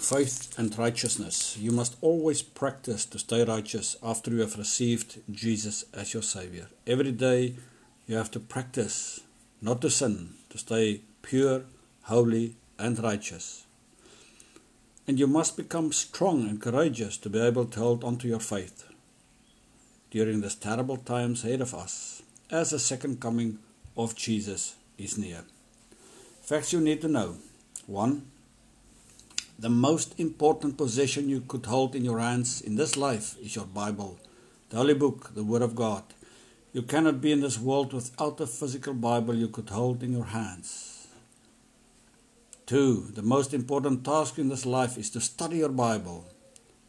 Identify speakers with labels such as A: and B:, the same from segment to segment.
A: faith and righteousness. You must always practice to stay righteous after you have received Jesus as your Savior. Every day you have to practice not to sin, to stay pure, holy, and righteous. And you must become strong and courageous to be able to hold on to your faith during these terrible times ahead of us, as the second coming of Jesus is near. Facts you need to know. 1 the most important possession you could hold in your hands in this life is your Bible, the Holy Book, the Word of God. You cannot be in this world without a physical Bible you could hold in your hands. Two, the most important task in this life is to study your Bible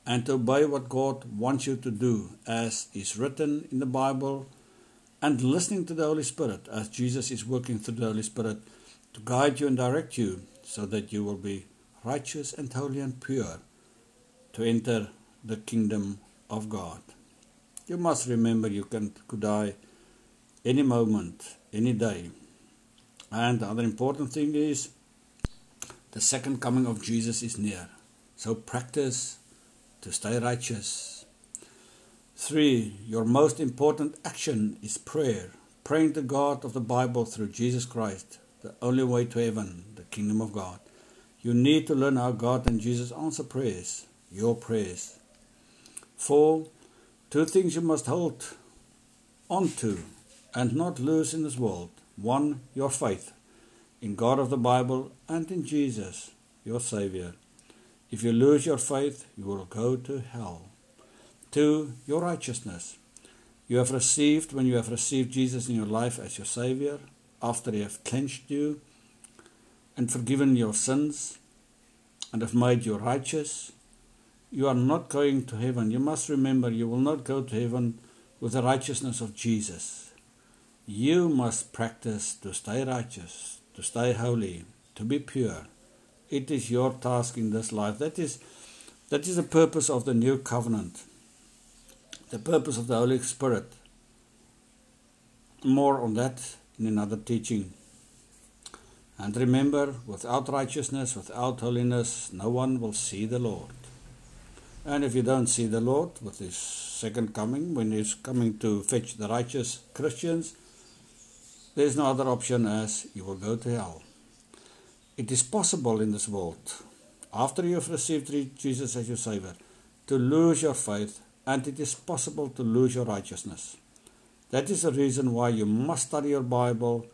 A: and to obey what God wants you to do as is written in the Bible and listening to the Holy Spirit as Jesus is working through the Holy Spirit to guide you and direct you so that you will be righteous and holy and pure to enter the kingdom of God. You must remember you can could die any moment, any day. And the other important thing is the second coming of Jesus is near. So practice to stay righteous. Three, your most important action is prayer. Praying to God of the Bible through Jesus Christ, the only way to heaven, the kingdom of God. You need to learn how God and Jesus answer prayers, your prayers. Four, two things you must hold on to and not lose in this world. One, your faith in God of the Bible and in Jesus, your Savior. If you lose your faith, you will go to hell. Two, your righteousness. You have received, when you have received Jesus in your life as your Savior, after He have cleansed you and forgiven your sins and have made you righteous, you are not going to heaven. You must remember you will not go to heaven with the righteousness of Jesus. You must practice to stay righteous, to stay holy, to be pure. It is your task in this life. That is, that is the purpose of the new covenant, the purpose of the Holy Spirit. More on that in another teaching. And remember, without righteousness, without holiness, no one will see the Lord. And if you don't see the Lord with his second coming, when he's coming to fetch the righteous Christians, there's no other option as you will go to hell. It is possible in this world, after you have received Jesus as your Savior, to lose your faith, and it is possible to lose your righteousness. That is the reason why you must study your Bible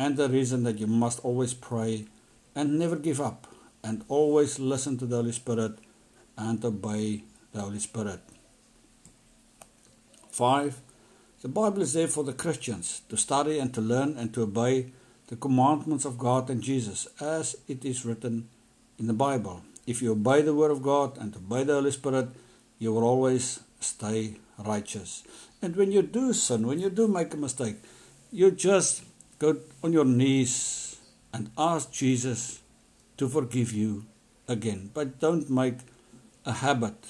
A: and the reason that you must always pray and never give up and always listen to the Holy Spirit and obey the Holy Spirit. 5. The Bible is there for the Christians to study and to learn and to obey the commandments of God and Jesus as it is written in the Bible. If you obey the Word of God and obey the Holy Spirit, you will always stay righteous. And when you do sin, when you do make a mistake, you just go on your knees and ask Jesus to forgive you again. But don't make a habit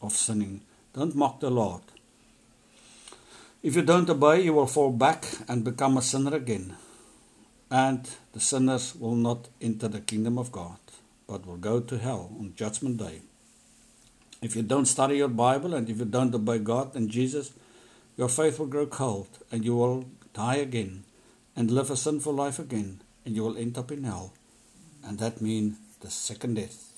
A: of sinning. Don't mock the Lord. If you don't obey, you will fall back and become a sinner again. And the sinners will not enter the kingdom of God, but will go to hell on Judgment Day. If you don't study your Bible and if you don't obey God and Jesus, your faith will grow cold and you will die again and live a sinful life again, and you will end up in hell. And that means the second death.